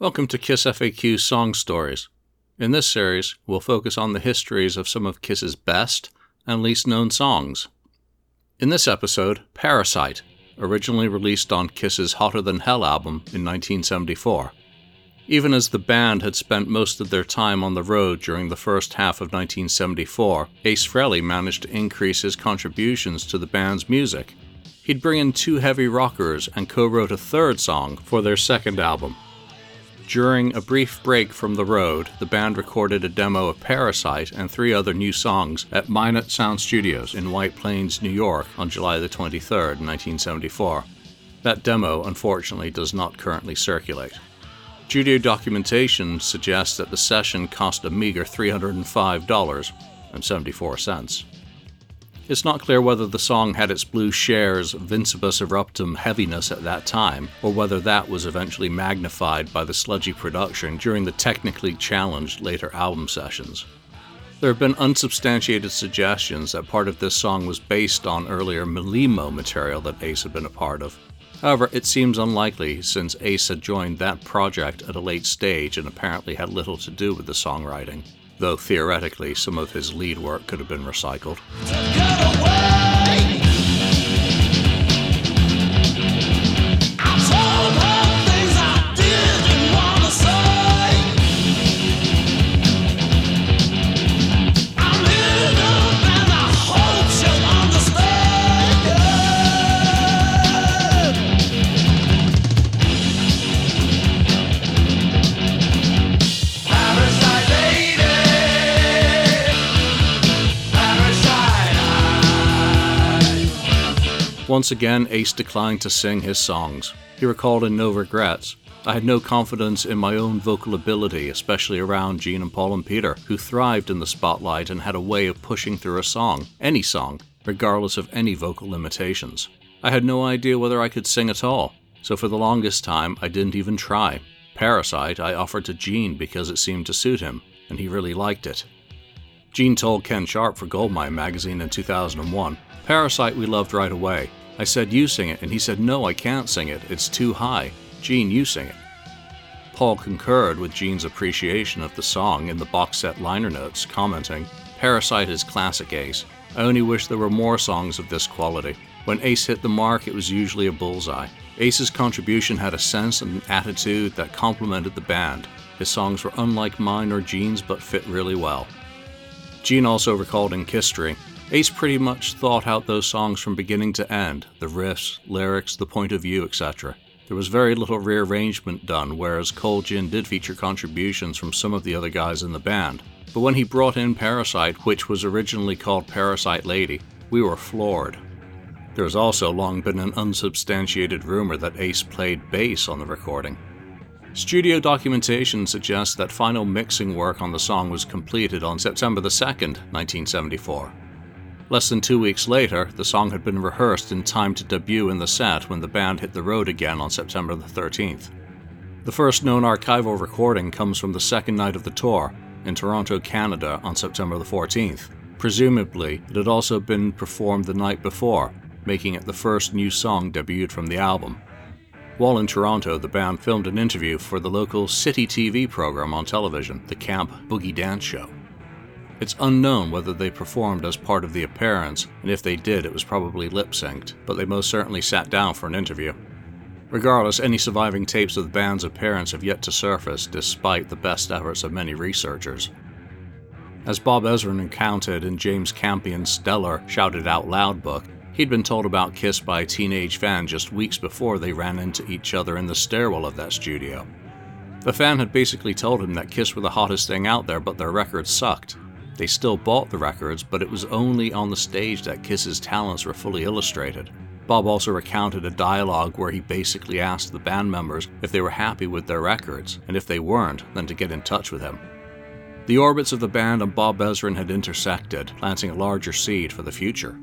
Welcome to Kiss FAQ Song Stories. In this series, we'll focus on the histories of some of Kiss's best and least known songs. In this episode, Parasite, originally released on Kiss's Hotter Than Hell album in 1974. Even as the band had spent most of their time on the road during the first half of 1974, Ace Frehley managed to increase his contributions to the band's music. He'd bring in two heavy rockers and co wrote a third song for their second album. During a brief break from the road, the band recorded a demo of Parasite and three other new songs at Minot Sound Studios in White Plains, New York on July the 23rd, 1974. That demo, unfortunately, does not currently circulate. Studio documentation suggests that the session cost a meager $305.74. It's not clear whether the song had its Blue Cheer's Vincebus Eruptum heaviness at that time, or whether that was eventually magnified by the sludgy production during the technically challenged later album sessions. There have been unsubstantiated suggestions that part of this song was based on earlier Molimo material that Ace had been a part of, However, it seems unlikely since Ace had joined that project at a late stage and apparently had little to do with the songwriting, though theoretically some of his lead work could have been recycled. Once again, Ace declined to sing his songs. He recalled in No Regrets, I had no confidence in my own vocal ability, especially around Gene and Paul and Peter, who thrived in the spotlight and had a way of pushing through a song, any song, regardless of any vocal limitations. I had no idea whether I could sing at all, so for the longest time I didn't even try. Parasite I offered to Gene because it seemed to suit him, and he really liked it. Gene told Ken Sharp for Goldmine magazine in 2001 Parasite we loved right away. I said, You sing it, and he said, No, I can't sing it. It's too high. Gene, you sing it. Paul concurred with Gene's appreciation of the song in the box set liner notes, commenting, Parasite is classic Ace. I only wish there were more songs of this quality. When Ace hit the mark, it was usually a bullseye. Ace's contribution had a sense and an attitude that complemented the band. His songs were unlike mine or Gene's, but fit really well. Gene also recalled in History Ace pretty much thought out those songs from beginning to end the riffs, lyrics, the point of view, etc. There was very little rearrangement done, whereas Cold Gin did feature contributions from some of the other guys in the band. But when he brought in Parasite, which was originally called Parasite Lady, we were floored. There has also long been an unsubstantiated rumor that Ace played bass on the recording. Studio documentation suggests that final mixing work on the song was completed on September 2, 1974. Less than two weeks later, the song had been rehearsed in time to debut in the set when the band hit the road again on September the 13th. The first known archival recording comes from the second night of the tour, in Toronto, Canada, on September the 14th. Presumably, it had also been performed the night before, making it the first new song debuted from the album. While in Toronto, the band filmed an interview for the local City TV program on television, the Camp Boogie Dance Show. It's unknown whether they performed as part of the appearance, and if they did, it was probably lip synced, but they most certainly sat down for an interview. Regardless, any surviving tapes of the band's appearance have yet to surface, despite the best efforts of many researchers. As Bob Ezrin recounted in James Campion's stellar Shout It Out Loud book, he'd been told about Kiss by a teenage fan just weeks before they ran into each other in the stairwell of that studio. The fan had basically told him that Kiss were the hottest thing out there, but their records sucked, they still bought the records, but it was only on the stage that Kiss's talents were fully illustrated. Bob also recounted a dialogue where he basically asked the band members if they were happy with their records, and if they weren't, then to get in touch with him. The orbits of the band and Bob Ezrin had intersected, planting a larger seed for the future.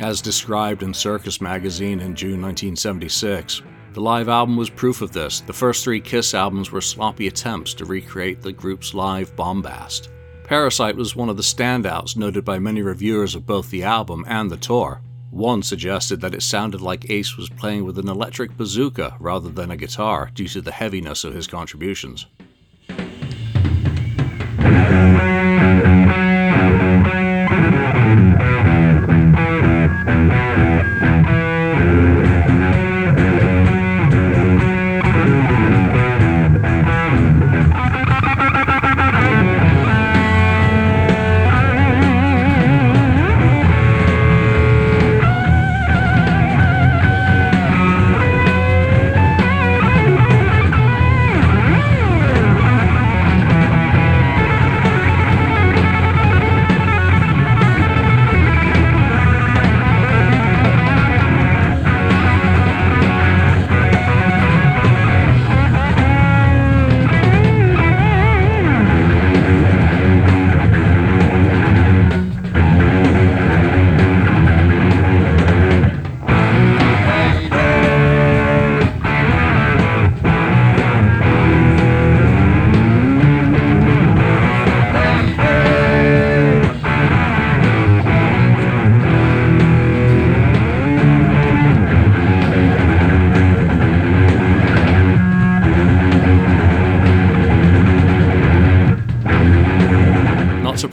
As described in Circus magazine in June 1976, the live album was proof of this. The first three Kiss albums were sloppy attempts to recreate the group's live bombast. Parasite was one of the standouts noted by many reviewers of both the album and the tour. One suggested that it sounded like Ace was playing with an electric bazooka rather than a guitar due to the heaviness of his contributions.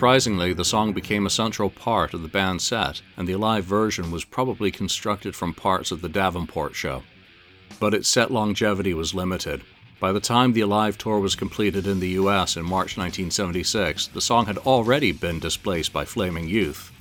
Surprisingly, the song became a central part of the band's set, and the live version was probably constructed from parts of the Davenport show. But its set longevity was limited. By the time the Alive tour was completed in the US in March 1976, the song had already been displaced by Flaming Youth.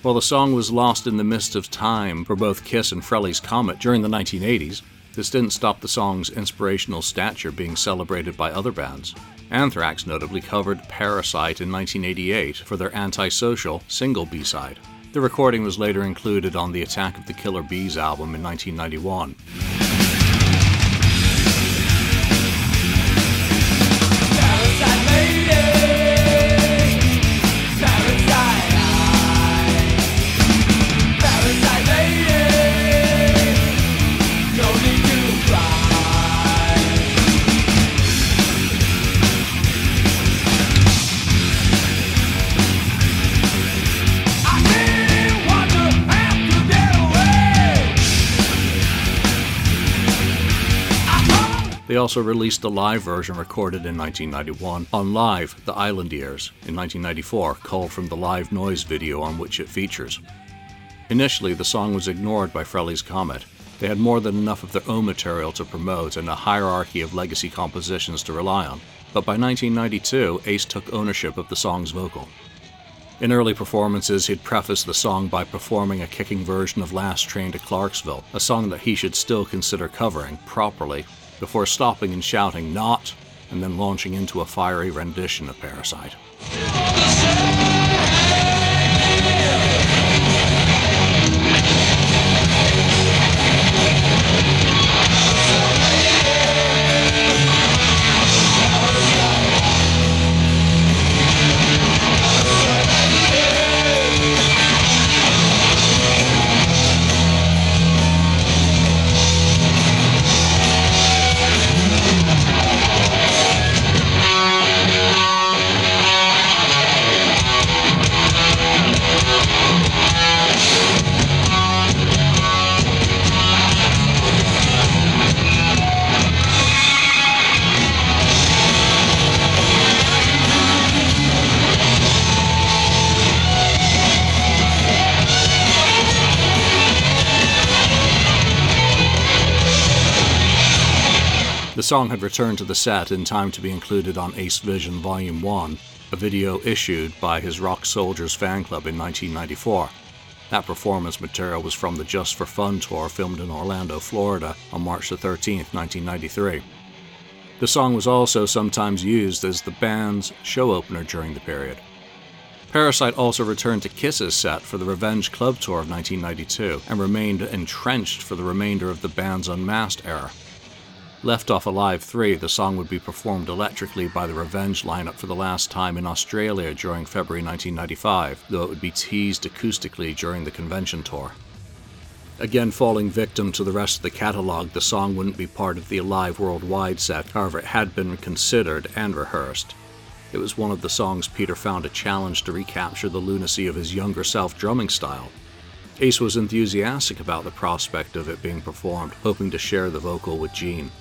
While the song was lost in the mist of time for both Kiss and Frehley's Comet during the 1980s, this didn't stop the song's inspirational stature being celebrated by other bands. Anthrax notably covered Parasite in 1988 for their antisocial single B side. The recording was later included on the Attack of the Killer B's album in 1991. They also released a live version recorded in 1991 on Live, The Island Years, in 1994, called from the live noise video on which it features. Initially, the song was ignored by Frehley's Comet. They had more than enough of their own material to promote and a hierarchy of legacy compositions to rely on. But by 1992, Ace took ownership of the song's vocal. In early performances, he'd preface the song by performing a kicking version of Last Train to Clarksville, a song that he should still consider covering properly before stopping and shouting not, and then launching into a fiery rendition of Parasite. Song had returned to the set in time to be included on Ace Vision Volume 1, a video issued by his Rock Soldiers fan club in 1994. That performance material was from the Just for Fun tour filmed in Orlando, Florida on March 13, 1993. The song was also sometimes used as the band's show opener during the period. Parasite also returned to Kiss's set for the Revenge Club tour of 1992 and remained entrenched for the remainder of the band's Unmasked era. Left off Alive 3, the song would be performed electrically by the Revenge lineup for the last time in Australia during February 1995, though it would be teased acoustically during the convention tour. Again, falling victim to the rest of the catalogue, the song wouldn't be part of the Alive Worldwide set, however, it had been considered and rehearsed. It was one of the songs Peter found a challenge to recapture the lunacy of his younger self drumming style. Ace was enthusiastic about the prospect of it being performed, hoping to share the vocal with Gene.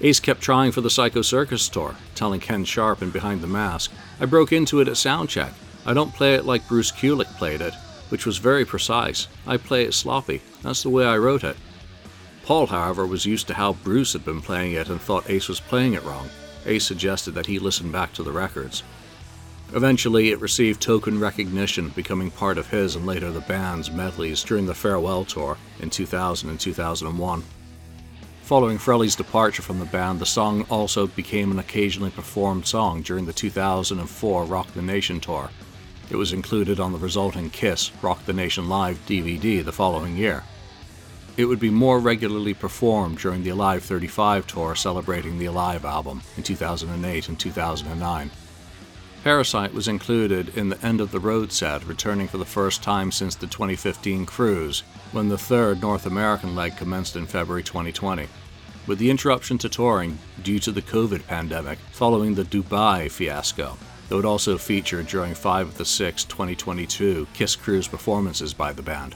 Ace kept trying for the Psycho Circus tour, telling Ken Sharp in Behind the Mask, I broke into it at soundcheck. I don't play it like Bruce Kulick played it, which was very precise. I play it sloppy. That's the way I wrote it. Paul, however, was used to how Bruce had been playing it and thought Ace was playing it wrong. Ace suggested that he listen back to the records. Eventually, it received token recognition, becoming part of his and later the band's medleys during the farewell tour in 2000 and 2001. Following Frehley's departure from the band, the song also became an occasionally performed song during the 2004 Rock the Nation tour. It was included on the resulting Kiss Rock the Nation Live DVD the following year. It would be more regularly performed during the Alive 35 tour celebrating the Alive album in 2008 and 2009. Parasite was included in the End of the Road set, returning for the first time since the 2015 cruise, when the third North American leg commenced in February 2020. With the interruption to touring due to the COVID pandemic following the Dubai fiasco, though it would also feature during five of the six 2022 Kiss Cruise performances by the band.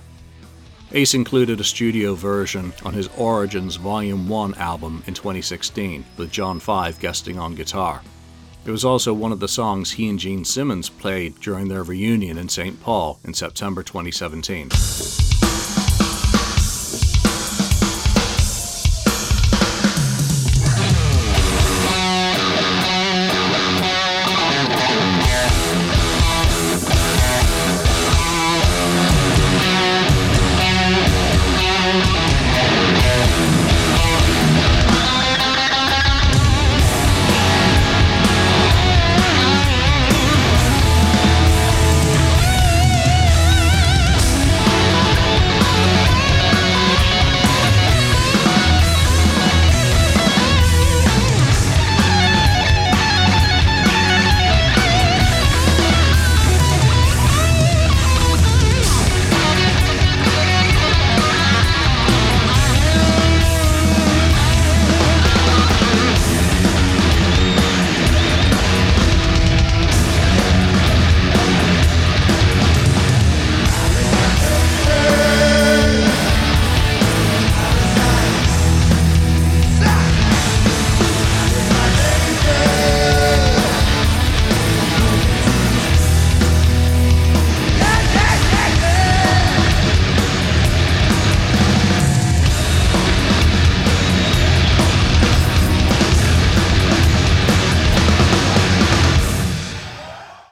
Ace included a studio version on his Origins Volume 1 album in 2016, with John Five guesting on guitar. It was also one of the songs he and Gene Simmons played during their reunion in St. Paul in September 2017.